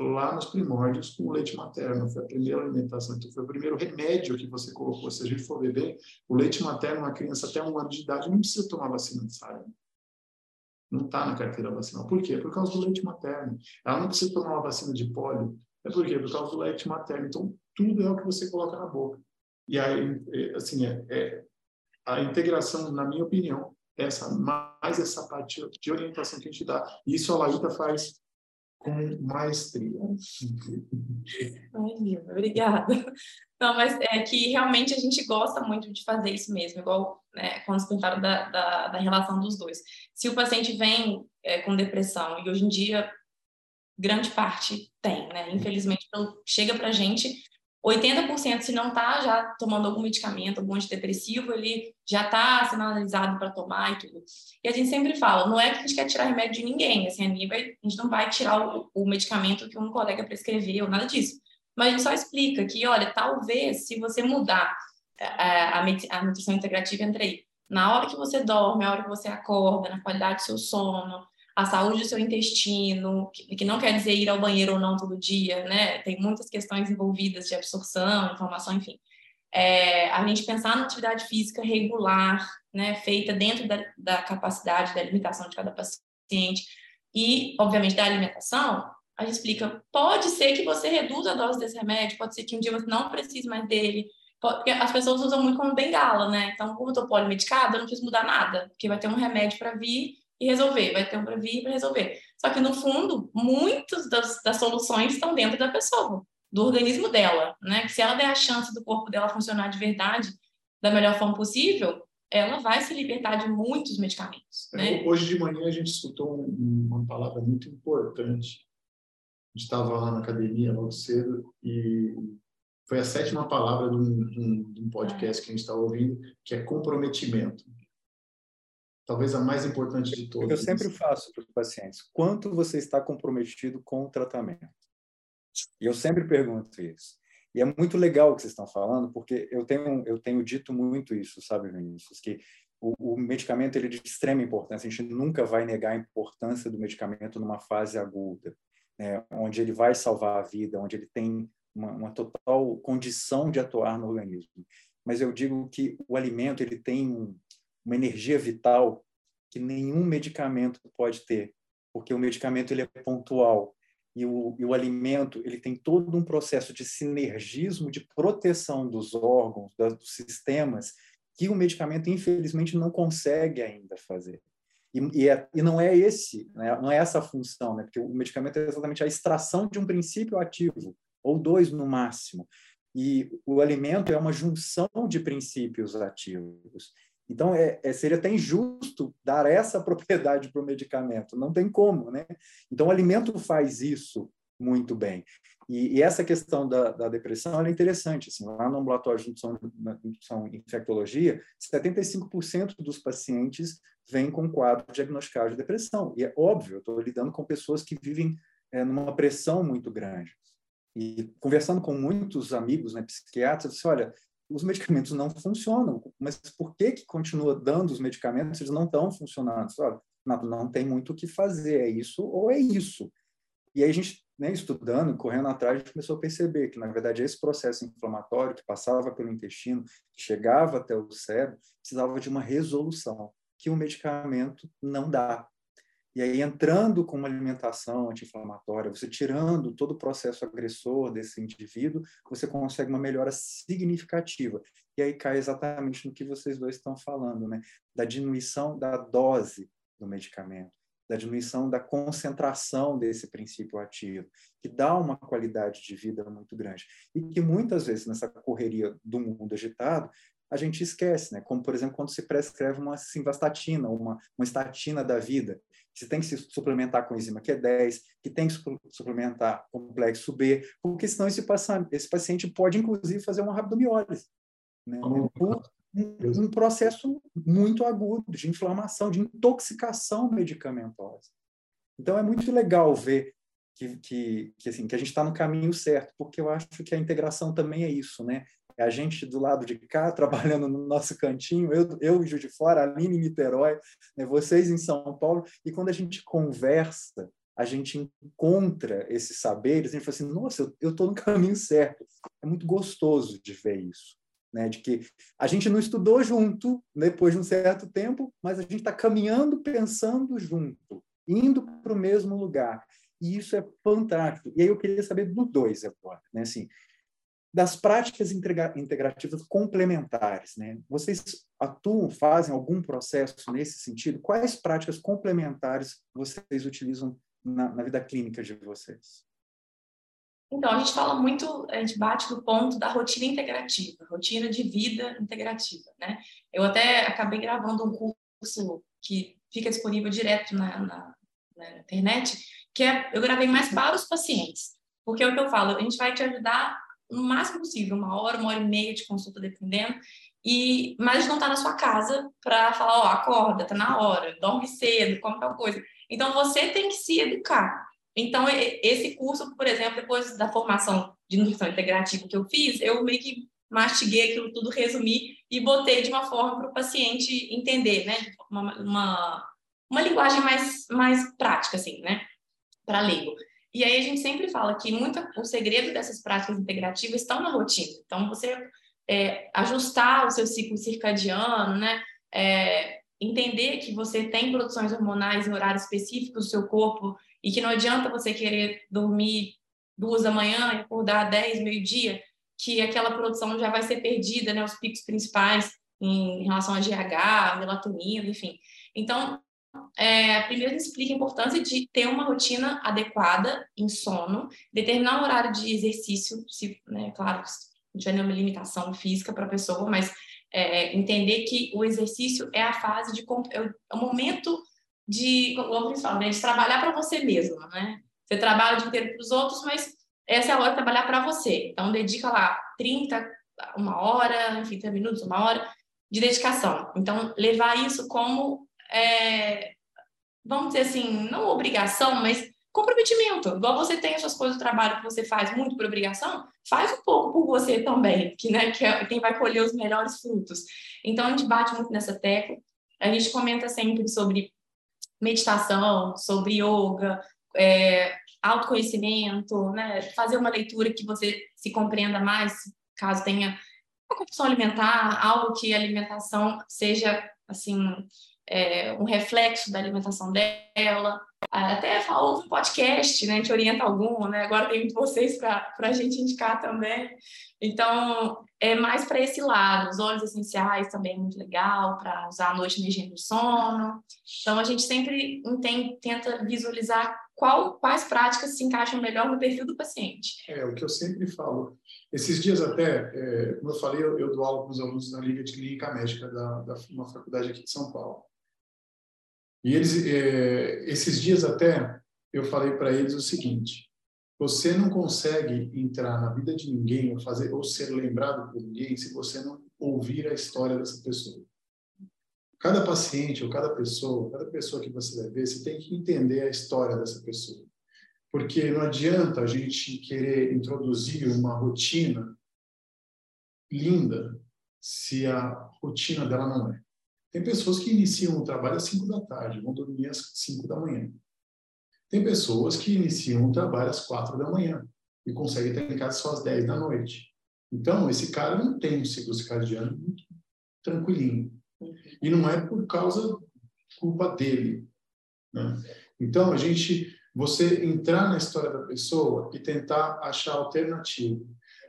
lá nos primórdios com o leite materno, foi a primeira alimentação, então foi o primeiro remédio que você colocou. Se a gente for ver bem, o leite materno, uma criança até um ano de idade não precisa tomar vacina de sarampo. Não está na carteira vacinal. Por quê? Por causa do leite materno. Ela não precisa tomar uma vacina de pólio, é por quê? Por causa do leite materno. Então, tudo é o que você coloca na boca. E aí, é, assim, é, é a integração, na minha opinião, essa mais essa parte de orientação que a gente dá. Isso a Laíta faz com maestria. (laughs) Ai, obrigada. Não, mas é que realmente a gente gosta muito de fazer isso mesmo, igual né, quando você perguntaram da, da, da, relação dos dois. Se o paciente vem é, com depressão, e hoje em dia grande parte tem, né? Infelizmente, então, chega para a gente, 80% se não está já tomando algum medicamento, algum antidepressivo, ele já está analisado para tomar e tudo. E a gente sempre fala, não é que a gente quer tirar remédio de ninguém, assim, a, gente não vai tirar o, o medicamento que um colega prescreveu, nada disso. Mas a gente só explica que, olha, talvez se você mudar a, a, a nutrição integrativa entre aí, na hora que você dorme, na hora que você acorda, na qualidade do seu sono, a saúde do seu intestino, que, não quer dizer ir ao banheiro ou não todo dia, né? Tem muitas questões envolvidas de absorção, informação, enfim. É, a gente pensar na atividade física regular, né, feita dentro da, da capacidade da limitação de cada paciente e, obviamente, da alimentação, a gente explica, pode ser que você reduza a dose desse remédio, pode ser que um dia você não precise mais dele, porque as pessoas usam muito como bengala, né? Então, como eu estou polimedicada, eu não preciso mudar nada, porque vai ter um remédio para vir e resolver, vai ter um para vir para resolver. Só que, no fundo, muitas das, das soluções estão dentro da pessoa, do organismo dela, né? Que se ela der a chance do corpo dela funcionar de verdade, da melhor forma possível, ela vai se libertar de muitos medicamentos. Né? Hoje de manhã a gente escutou uma palavra muito importante. A gente estava lá na academia logo cedo e foi a sétima palavra de um, de um podcast que a gente estava ouvindo, que é comprometimento talvez a mais importante de todas. Eu sempre faço para os pacientes: quanto você está comprometido com o tratamento? E eu sempre pergunto isso. E é muito legal o que vocês estão falando, porque eu tenho eu tenho dito muito isso, sabe, Vinícius, que o, o medicamento ele é de extrema importância. A gente nunca vai negar a importância do medicamento numa fase aguda, né, onde ele vai salvar a vida, onde ele tem uma, uma total condição de atuar no organismo. Mas eu digo que o alimento ele tem um, uma energia vital que nenhum medicamento pode ter, porque o medicamento ele é pontual e o, e o alimento ele tem todo um processo de sinergismo, de proteção dos órgãos, dos sistemas, que o medicamento infelizmente não consegue ainda fazer. E, e, é, e não é esse, né? não é essa a função, né? porque o medicamento é exatamente a extração de um princípio ativo, ou dois no máximo. E o alimento é uma junção de princípios ativos. Então, é, é, seria até injusto dar essa (laughs) propriedade para o medicamento. Não tem como, né? Então, o alimento faz isso muito bem. E, e essa questão da, da, depressão é interessante. Assim, lá no ambulatório de nutrição, nutrição infectologia, 75% dos pacientes vêm com quadro diagnosticado de depressão. E é óbvio, eu estou lidando com pessoas que vivem é, numa pressão muito grande. E conversando com muitos amigos, né, psiquiatras, eu disse, olha, os medicamentos não funcionam. Mas por que, que continua dando os medicamentos se eles não estão funcionando? Olha, não, não tem muito o que fazer, é isso ou é isso. E aí a gente né, estudando, correndo atrás, a gente começou a perceber que, na verdade, esse processo inflamatório que passava pelo intestino, que chegava até o cérebro, precisava de uma resolução que o medicamento não dá. E aí, entrando com uma alimentação anti-inflamatória, você tirando todo o processo agressor desse indivíduo, você consegue uma melhora significativa. E aí cai exatamente no que vocês dois estão falando, né? Da diminuição da dose do medicamento da diminuição da concentração desse princípio ativo, que dá uma qualidade de vida muito grande. E que muitas vezes, nessa correria do mundo agitado, a gente esquece, né? Como, por exemplo, quando se prescreve uma simvastatina, uma, uma estatina da vida, você tem que se suplementar com enzima Q10, que tem que suplementar complexo B, porque senão esse, esse paciente pode, inclusive, fazer uma rabdomiólise. Né? Por, um, processo muito agudo de inflamação, de intoxicação medicamentosa. Então é muito legal ver que, que, que, assim, que a gente está no caminho certo, porque eu acho que a integração também é isso, né? É a gente do lado de cá, (laughs) trabalhando no nosso cantinho, eu, eu e Ju de Fora, a Aline Niterói, né? vocês em São Paulo, e quando a gente conversa, a gente encontra esses saberes, a gente fala assim, nossa, eu estou no caminho certo. É muito gostoso de ver isso né? De que a gente não estudou junto depois de um certo tempo, mas a gente está caminhando, pensando junto, indo para o mesmo lugar. E isso é fantástico. E aí eu queria saber dos dois agora, né? Assim, das práticas integrativas complementares, né? Vocês atuam, fazem algum processo nesse sentido? Quais práticas complementares vocês utilizam na, na vida clínica de vocês? Então, a gente fala muito, a gente bate no ponto da rotina integrativa, rotina de vida integrativa, né? Eu até acabei gravando um curso que fica disponível direto na, na, na internet, que é, eu gravei mais para os pacientes, porque é o que eu falo, a gente vai te ajudar no máximo possível, uma hora, uma hora e meia de consulta, dependendo, e, mas não está na sua casa para falar, ó, acorda, tá na hora, dorme cedo, come tal coisa. Então, você tem que se educar. Então, esse curso, por exemplo, depois da formação de nutrição integrativa que eu fiz, eu meio que mastiguei aquilo tudo, resumi e botei de uma forma para o paciente entender, né? Uma, uma, uma, linguagem mais, mais prática, assim, né? Para leigo. E aí a gente sempre fala que muito, o segredo dessas práticas integrativas estão na rotina. Então, você é, ajustar o seu ciclo circadiano, né? É, entender que você tem produções hormonais em horários específicos do seu corpo e que não adianta você querer dormir duas da manhã e acordar dez, meio-dia, que aquela produção já vai ser perdida, né, os picos principais em relação a GH, melatonina, enfim. Então, é, primeiro explica a importância de ter uma rotina adequada em sono, determinar um horário de exercício, se, né, claro, não é uma limitação física para a pessoa, mas é, entender que o exercício é a fase de é o momento de, como falam, né, de trabalhar para você mesmo, né? Você trabalha o dia inteiro para os outros, mas essa é a hora de trabalhar para você. Então, dedica lá 30, uma hora, enfim, 30 minutos, uma hora de dedicação. Então, levar isso como, é, vamos dizer assim, não obrigação, mas comprometimento. Igual você tem as suas coisas do trabalho que você faz muito por obrigação, faz um pouco por você também, que, né, que é quem vai colher os melhores frutos. Então, a gente bate muito nessa tecla. A gente comenta sempre sobre meditação, sobre yoga, é, autoconhecimento, né? fazer uma leitura que você se compreenda mais, caso tenha uma compulsão alimentar, algo que a alimentação seja assim é, um reflexo da alimentação dela. Até ouve um podcast, né? A gente orienta algum, né? Agora tem vocês para a gente indicar também. Então, é mais para esse lado. Os óleos essenciais também é muito legal para usar à noite na higiene do sono. Então, a gente sempre tenta visualizar qual, quais práticas se encaixam melhor no perfil do paciente. É, o que eu sempre falo. Esses dias até, é, como eu falei, eu, eu dou aula com os alunos da Liga de Clínica Médica da, da uma faculdade aqui de São Paulo. E eles, é, esses dias até, eu falei para eles o seguinte: você não consegue entrar na vida de ninguém ou fazer ou ser lembrado por ninguém se você não ouvir a história dessa pessoa. Cada paciente ou cada pessoa, cada pessoa que você vai ver, você tem que entender a história dessa pessoa. Porque não adianta a gente querer introduzir uma rotina linda se a rotina dela não é. Tem pessoas que iniciam o trabalho às 5 da tarde, vão dormir às 5 da manhã. Tem pessoas que iniciam o trabalho às quatro da manhã e conseguem estar em casa só às dez da noite. Então, esse cara não tem um ciclo circadiano muito tranquilinho. E não é por causa culpa dele. Né? Então, a gente, você entrar na história da pessoa e tentar achar alternativa.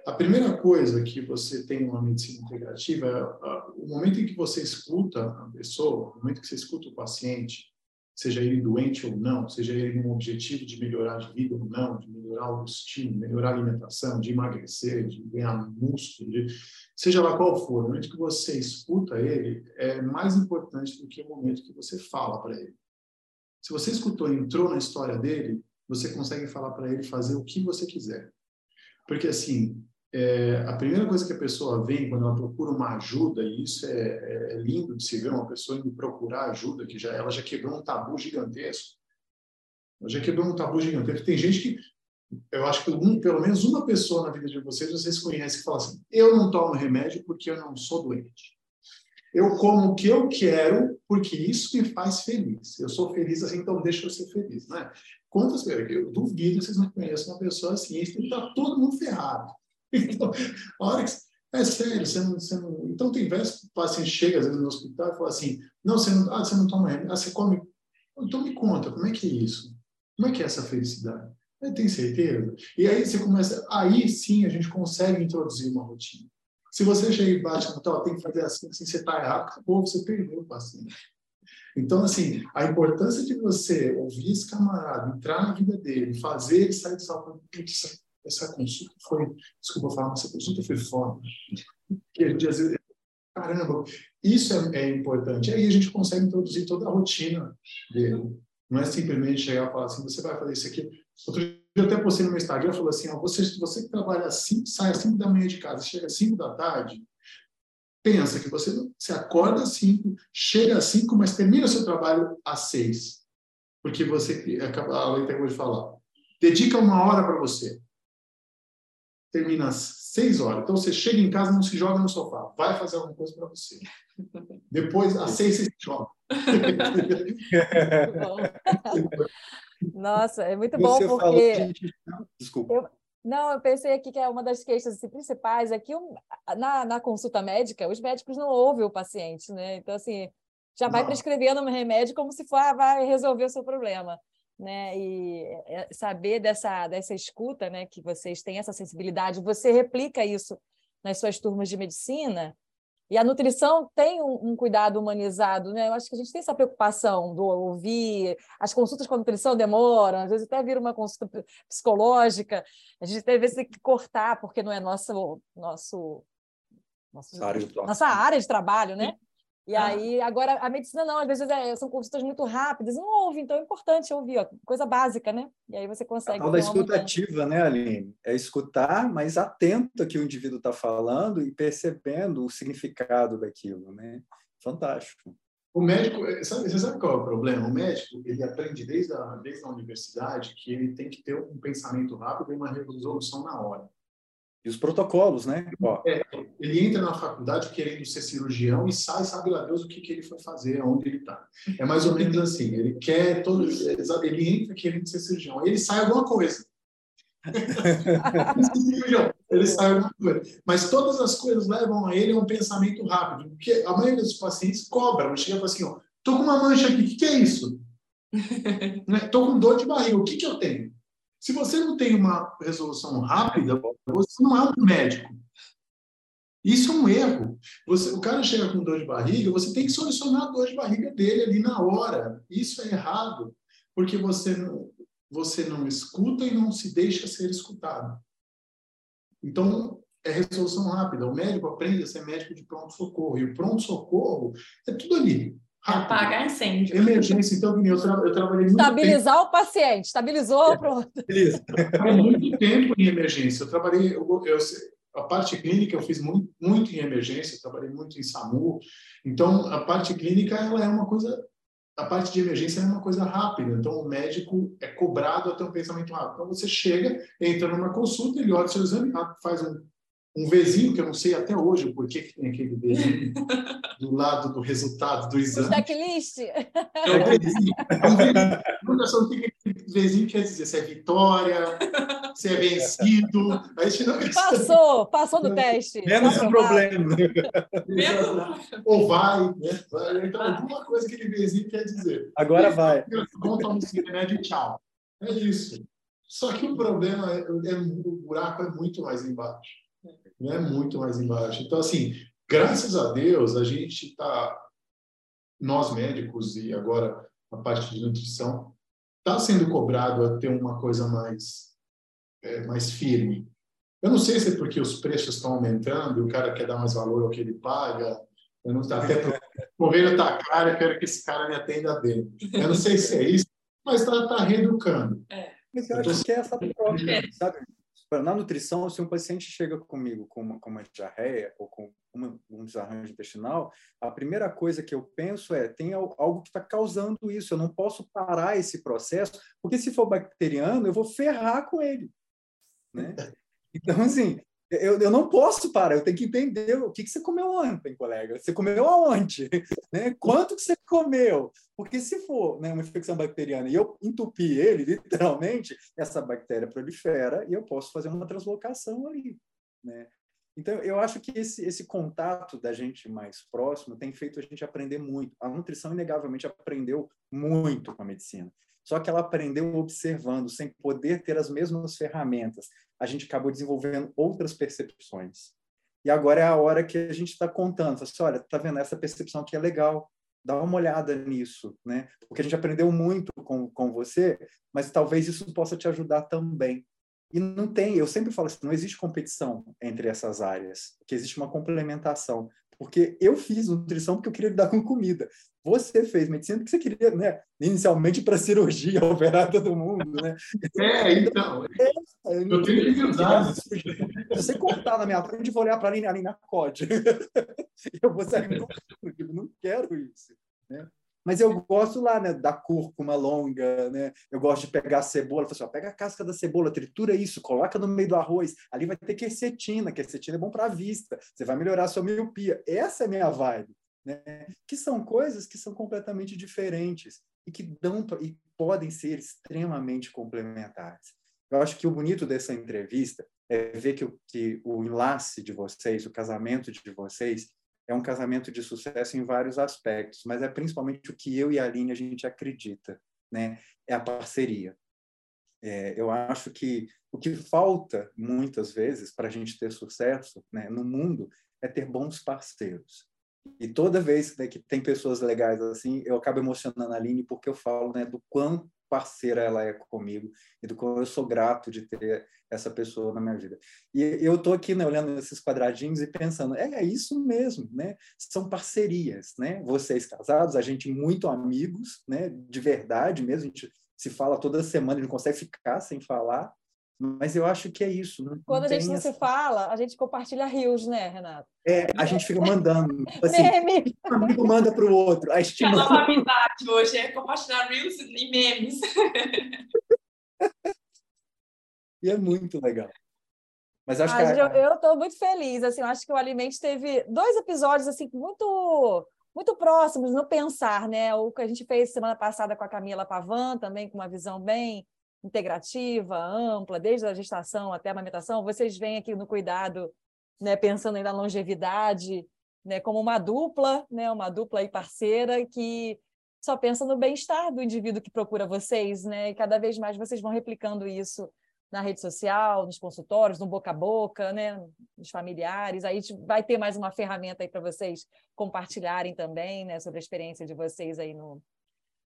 A primeira coisa que você tem uma medicina integrativa é o momento em que você escuta a pessoa, o momento que você escuta o paciente, seja ele doente ou não, seja ele com um objetivo de melhorar de vida ou não, de melhorar o destino, melhorar a alimentação, de emagrecer, de ganhar músculo, de, seja lá qual for, o momento que você escuta ele é mais importante do que o momento que você fala para ele. Se você escutou entrou na história dele, você consegue falar para ele fazer o que você quiser. Porque assim, é, a primeira coisa que a pessoa vem quando ela procura uma ajuda, e isso é, é, lindo de se ver, uma pessoa indo procurar ajuda, que já ela já quebrou um tabu gigantesco. Ela já quebrou um tabu gigantesco. Tem gente que, eu acho que um, pelo menos uma pessoa na vida de vocês, vocês conhecem, que fala assim, eu não tomo remédio porque eu não sou doente. Eu como o que eu quero porque isso me faz feliz. Eu sou feliz assim, então deixa eu ser feliz, né? Quantas vezes? Eu duvido vocês não conheçam uma pessoa assim, está todo mundo ferrado. Então, a hora que. É sério, você não, você não. Então, tem vezes que o paciente chega, às vezes, no hospital e fala assim: não, você não, ah, você não toma remédio, ah, você come. Então, me conta, como é que é isso? Como é que é essa felicidade? Eu tenho certeza. E aí você começa. Aí sim a gente consegue introduzir uma rotina. Se você chega e bate no tal, tem que fazer assim, assim você está errado, acabou, você perdeu o paciente. Então, assim, a importância de você ouvir esse camarada, entrar na vida dele, fazer ele sair de sala, essa consulta foi, desculpa falar, essa consulta foi foda. Caramba, isso é, é, importante. Aí a gente consegue introduzir toda a rotina dele. Não é simplesmente chegar e falar assim, você vai fazer isso aqui. Outro dia eu até postei no meu Instagram, falou assim, ó, você, você que trabalha assim, sai às 5 da manhã de casa, chega às 5 da tarde, pensa que você, você acorda às 5, chega às 5, mas termina o seu trabalho às 6. Porque você, a Leite acabou de falar, dedica uma hora para você termina às seis horas. Então você chega em casa, não se joga no sofá, vai fazer alguma coisa para você. Depois, às seis, você se joga. (laughs) Nossa, é muito bom você porque. Desculpa. Eu... Não, eu pensei aqui que é uma das queixas assim, principais é que na, na consulta médica, os médicos não ouvem o paciente, né? Então, assim, já vai não. prescrevendo um remédio como se for, ah, vai resolver o seu problema né? E é, saber dessa, dessa escuta, né? Que vocês têm essa sensibilidade, você replica isso nas suas turmas de medicina. E a nutrição tem um, um, cuidado humanizado, né? Eu acho que a gente tem essa preocupação do ouvir. As consultas com a nutrição demoram, às vezes até vira uma consulta psicológica. A gente tem vezes que cortar, porque não é nosso, nosso, nosso área nossa área de trabalho, né? E ah. aí, agora, a medicina não, às vezes é, são consultas muito rápidas, não ouve, então é importante ouvir, ó, coisa básica, né? E aí você consegue. A tal da escutativa, né, Aline? É escutar, mas atento ao que o indivíduo está falando e percebendo o significado daquilo, né? Fantástico. O médico, eh, sabe, você sabe qual é o problema? O médico, ele aprende desde a, desde a universidade que ele tem que ter um pensamento rápido e uma resolução na hora. E os protocolos, né? É, ele entra na faculdade querendo ser cirurgião e sai, sabe lá Deus o que, que ele foi fazer, onde ele está. É mais ou menos assim, ele quer todo, ele entra querendo ser cirurgião, aí ele sai alguma coisa. (laughs) ele sai alguma coisa. Mas todas as coisas levam a ele a um pensamento rápido, porque a maioria dos pacientes cobram, chega e fala assim, ó, tô com uma mancha aqui, o que, que é isso? (laughs) né? Tô com dor de barriga, o que, que eu tenho? Se você não tem uma resolução rápida, você não é um médico. Isso é um erro. Você, o cara chega com dor de barriga, você tem que solucionar a dor de barriga dele ali na hora. Isso é errado, porque você não, você não escuta e não se deixa ser escutado. Então, é resolução rápida. O médico aprende a ser médico de pronto-socorro. E o pronto-socorro é tudo ali. Apagar incêndio. Emergência, então, eu, tra eu trabalhei muito Estabilizar tempo. o paciente, estabilizou, é, pronto. Beleza. Eu trabalhei muito tempo em emergência. Eu trabalhei, eu, eu, a parte clínica eu fiz muito, muito em emergência, trabalhei muito em SAMU. Então, a parte clínica, ela é uma coisa, a parte de emergência é uma coisa rápida. Então, o médico é cobrado a ter um pensamento rápido. Então, você chega, entra numa consulta, ele olha o seu exame, faz um um vizinho, que eu não sei até hoje por que tem aquele vizinho (laughs) do lado do resultado do exame. O checklist. É o vizinho. É um vizinho. Nunca soube o que aquele vizinho quer dizer, se é vitória, se é vencido. A gente não Passou, passou no teste. Menos um problema. Ou vai, né? Então, alguma coisa que aquele vizinho quer dizer. Agora vai. Vamos tomar esse remédio e tchau. É isso. Só que o problema é, é o buraco é muito mais embaixo né, muito mais embaixo. Então, assim, graças a Deus, a gente está, nós médicos e agora a parte de nutrição, está sendo cobrado a ter uma coisa mais, é, mais firme. Eu não sei se é porque os preços estão aumentando e o cara quer dar mais valor ao que ele paga. Eu não até o (laughs) governo está caro, eu quero que esse cara me atenda bem. Eu não sei se é isso, mas está tá reeducando. É. Mas eu acho que é essa própria, é. sabe? Na nutrição, se um paciente chega comigo com uma, com uma diarreia ou com uma, um desarranjo intestinal, a primeira coisa que eu penso é: tem algo que está causando isso, eu não posso parar esse processo, porque se for bacteriano, eu vou ferrar com ele. Né? Então, assim, eu, eu não posso parar, eu tenho que entender o que, que você comeu ontem, colega. Você comeu aonde? (laughs) Né? Quanto que você comeu? Porque se for né, uma infecção bacteriana e eu entupir ele, (laughs) literalmente, essa bactéria prolifera e eu posso fazer uma translocação ali. Né? Então, eu acho que esse, esse contato da gente mais próximo tem feito a gente aprender muito. A nutrição, inegavelmente, aprendeu muito com a medicina. Só que ela aprendeu observando, sem poder ter as mesmas ferramentas. A gente acabou desenvolvendo outras percepções. E agora é a hora que a gente está contando. Assim, olha, tá vendo essa percepção aqui é legal. Dá uma olhada nisso, né? Porque a gente aprendeu muito com, com você, mas talvez isso possa te ajudar também. E não tem, eu sempre falo assim, não existe competição entre essas áreas, que existe uma complementação. Porque eu fiz nutrição porque eu queria lidar com comida. Você fez medicina porque você queria, né, inicialmente para cirurgia, operar todo mundo, né? É, então. É, eu tenho que usar. Se você cortar na minha frente, eu vou olhar para a Aline acode. (laughs) eu vou sair eu não quero isso, né? Mas eu gosto lá, né, da cúrcuma longa, né? Eu gosto de pegar a cebola, assim, ó, pega a casca da cebola, tritura isso, coloca no meio do arroz. Ali vai ter quercetina, quercetina é bom para a vista. Você vai melhorar a sua miopia. Essa é a minha vibe, né? Que são coisas que são completamente diferentes e que dão e podem ser extremamente complementares. Eu acho que o bonito dessa entrevista é ver que o, que o enlace de vocês, o casamento de vocês, é um casamento de sucesso em vários aspectos, mas é principalmente o que eu e a Aline a gente acredita, né? É a parceria. É, eu acho que o que falta muitas vezes para a gente ter sucesso né, no mundo é ter bons parceiros. E toda vez né, que tem pessoas legais assim, eu acabo emocionando a Aline porque eu falo né, do quão parceira ela é comigo e do quão eu sou grato de ter essa pessoa na minha vida. E eu estou aqui né, olhando esses quadradinhos e pensando, é, é isso mesmo, né? São parcerias, né? Vocês casados, a gente muito amigos, né? De verdade mesmo, a gente se fala toda semana, a gente não consegue ficar sem falar, mas eu acho que é isso. Não, Quando não a gente não essa... se fala, a gente compartilha rios, né, Renato? É, a gente fica (laughs) mandando. Assim, Meme. Um amigo manda para o outro. A gente é a nova amizade hoje é compartilhar reels e memes. (laughs) e é muito legal. Mas acho ah, que a... eu estou muito feliz. Assim, eu acho que o Alimente teve dois episódios assim muito muito próximos no pensar, né? O que a gente fez semana passada com a Camila Pavan, também com uma visão bem integrativa, ampla, desde a gestação até a amamentação, vocês vêm aqui no cuidado, né, pensando na longevidade, né, como uma dupla, né, uma dupla e parceira que só pensa no bem-estar do indivíduo que procura vocês, né, e cada vez mais vocês vão replicando isso na rede social, nos consultórios, no boca a boca, né, nos familiares. Aí vai ter mais uma ferramenta aí para vocês compartilharem também, né, sobre a experiência de vocês aí no,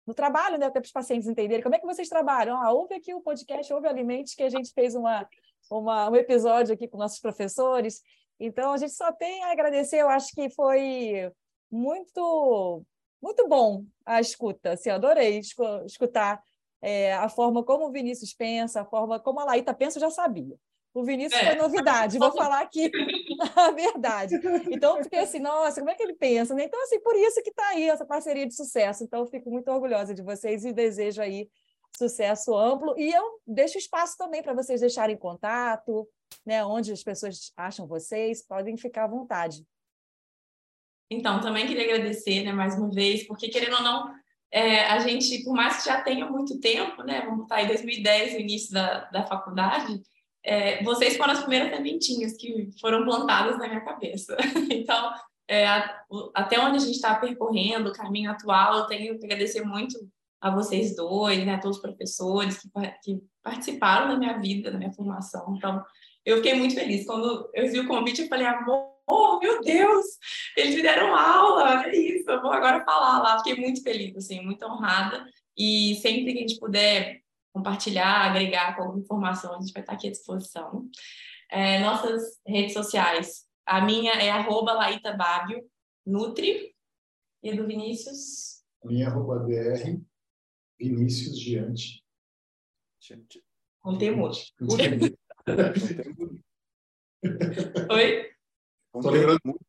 no trabalho, né, até para os pacientes entenderem como é que vocês trabalham. Ah, ouve aqui o podcast, ouve Alimentos, que a gente fez uma, uma, um episódio aqui com nossos professores. Então, a gente só tem a agradecer, eu acho que foi muito muito bom a escuta, assim, adorei escutar é, a forma como o Vinícius pensa, a forma como a Laíta pensa, eu já sabia. O Vinícius é. foi novidade, vou (laughs) falar aqui (laughs) a verdade. Então, eu fiquei assim, nossa, como é que ele pensa? Né? Então, assim, por isso que está aí essa parceria de sucesso. Então, eu fico muito orgulhosa de vocês e desejo aí sucesso amplo. E eu deixo espaço também para vocês deixarem contato, né, onde as pessoas acham vocês, podem ficar à vontade. Então, também queria agradecer, né, mais uma vez, porque querendo ou não, é, a gente, por mais que já tenha muito tempo, né, vamos estar em 2010, o início da, da faculdade, é, vocês foram as primeiras sementinhas que foram plantadas na minha cabeça. (laughs) Então, é, até onde a gente está percorrendo, o caminho atual, eu tenho que agradecer muito a vocês dois, né, a todos os professores que, que participaram da minha vida, da minha formação. Então, eu fiquei muito feliz. Quando eu vi o convite, eu falei, amor, meu Deus, eles me deram aula, é isso, eu vou agora falar lá. Fiquei muito feliz, assim, muito honrada. E sempre que a gente puder compartilhar, agregar com alguma informação, a gente vai estar aqui à disposição. É, nossas redes sociais, a minha é arroba Laíta Bábio, Nutri, e a do Vinícius? A minha é arroba DR, Vinícius Diante. Com temor. (laughs) Oi? Estou lembrando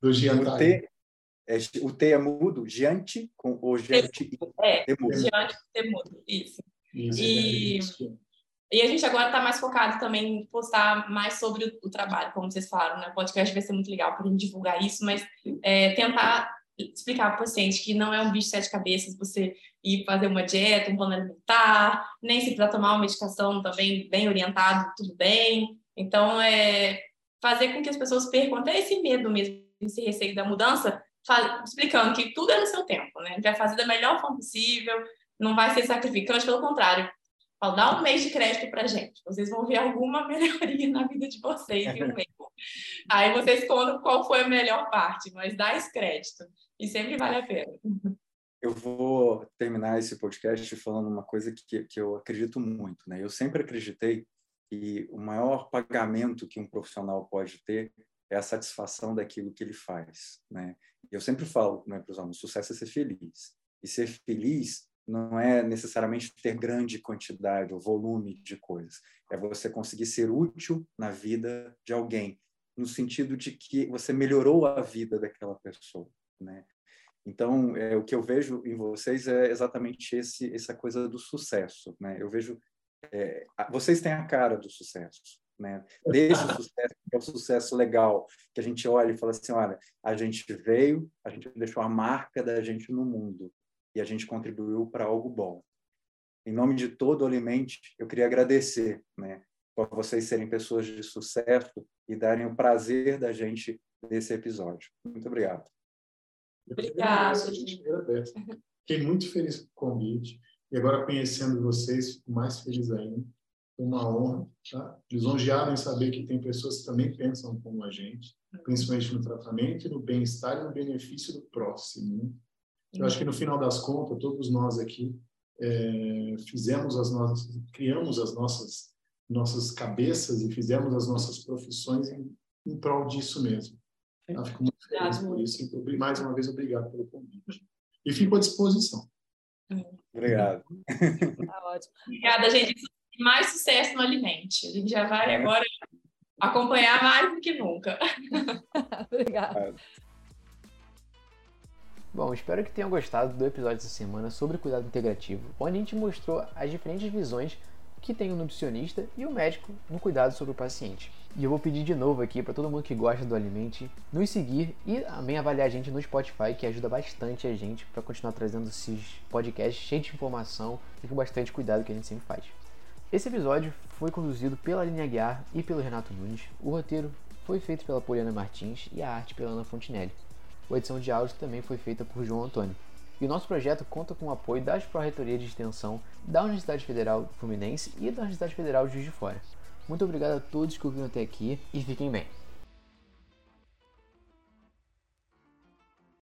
do Giantai. É, o T é mudo, Giante com o Giante. É, é mudo. Giante é mudo, isso. Isso e, é e a gente agora está mais focado também em postar mais sobre o, o, trabalho, como vocês falaram, né? O podcast vai ser muito legal para a gente divulgar isso, mas é, tentar explicar para o paciente que não é um bicho de sete cabeças você ir fazer uma dieta, um plano alimentar, nem se precisar tomar uma medicação também bem orientado, tudo bem. Então, é fazer com que as pessoas percam até esse medo mesmo, esse receio da mudança, explicando que tudo é no seu tempo, né? Vai fazer da melhor forma possível, não vai ser sacrificante, pelo contrário. Falo, dá um mês de crédito para gente. Vocês vão ver alguma (laughs) melhoria na vida de vocês em um mês. Aí vocês contam qual foi a melhor parte, mas dá esse crédito. E sempre vale a pena. Eu vou terminar esse podcast falando uma coisa que, que eu acredito muito. Né? Eu sempre acreditei que o maior pagamento que um profissional pode ter é a satisfação daquilo que ele faz. Né? Eu sempre falo né, para os alunos, sucesso é ser feliz. E ser feliz não é necessariamente ter grande quantidade ou volume de coisas. É você conseguir ser útil na vida de alguém, no sentido de que você melhorou a vida daquela pessoa. Né? Então, é, o que eu vejo em vocês é exatamente esse, essa coisa do sucesso. Né? Eu vejo. É, vocês têm a cara do sucesso. Né? Desde o (laughs) sucesso, que é o sucesso legal, que a gente olha e fala assim: olha, a gente veio, a gente deixou a marca da gente no mundo e a gente contribuiu para algo bom. Em nome de todo o Alimente, eu queria agradecer né, por vocês serem pessoas de sucesso e darem o prazer da gente nesse episódio. Muito obrigado. Obrigada. Fiquei muito feliz com o convite. E agora, conhecendo vocês, fico mais feliz ainda. Foi uma honra. Tá? Lisonjeado em saber que tem pessoas que também pensam como a gente, principalmente no tratamento, no bem-estar e no benefício do próximo. Eu acho que, no final das contas, todos nós aqui é, fizemos as nossas, criamos as nossas nossas cabeças e fizemos as nossas profissões em, em prol disso mesmo. Eu fico muito feliz por isso. E, mais uma vez, obrigado pelo convite. E fico à disposição. Obrigado. Tá ótimo. Obrigada, gente. Mais sucesso no Alimente. A gente já vai agora acompanhar mais do que nunca. (laughs) Obrigada. Bom, espero que tenham gostado do episódio dessa semana sobre cuidado integrativo, onde a gente mostrou as diferentes visões que tem o nutricionista e o médico no cuidado sobre o paciente. E eu vou pedir de novo aqui para todo mundo que gosta do Alimente nos seguir e também avaliar a gente no Spotify, que ajuda bastante a gente para continuar trazendo esses podcasts cheios de informação e com bastante cuidado que a gente sempre faz. Esse episódio foi conduzido pela Linha Guiar e pelo Renato Nunes. O roteiro foi feito pela Poliana Martins e a arte pela Ana Fontinelli. A edição de áudio também foi feita por João Antônio. E o nosso projeto conta com o apoio das Pró-Reitoria de Extensão da Universidade Federal Fluminense e da Universidade Federal de Juiz de Fora. Muito obrigado a todos que ouviram até aqui e fiquem bem.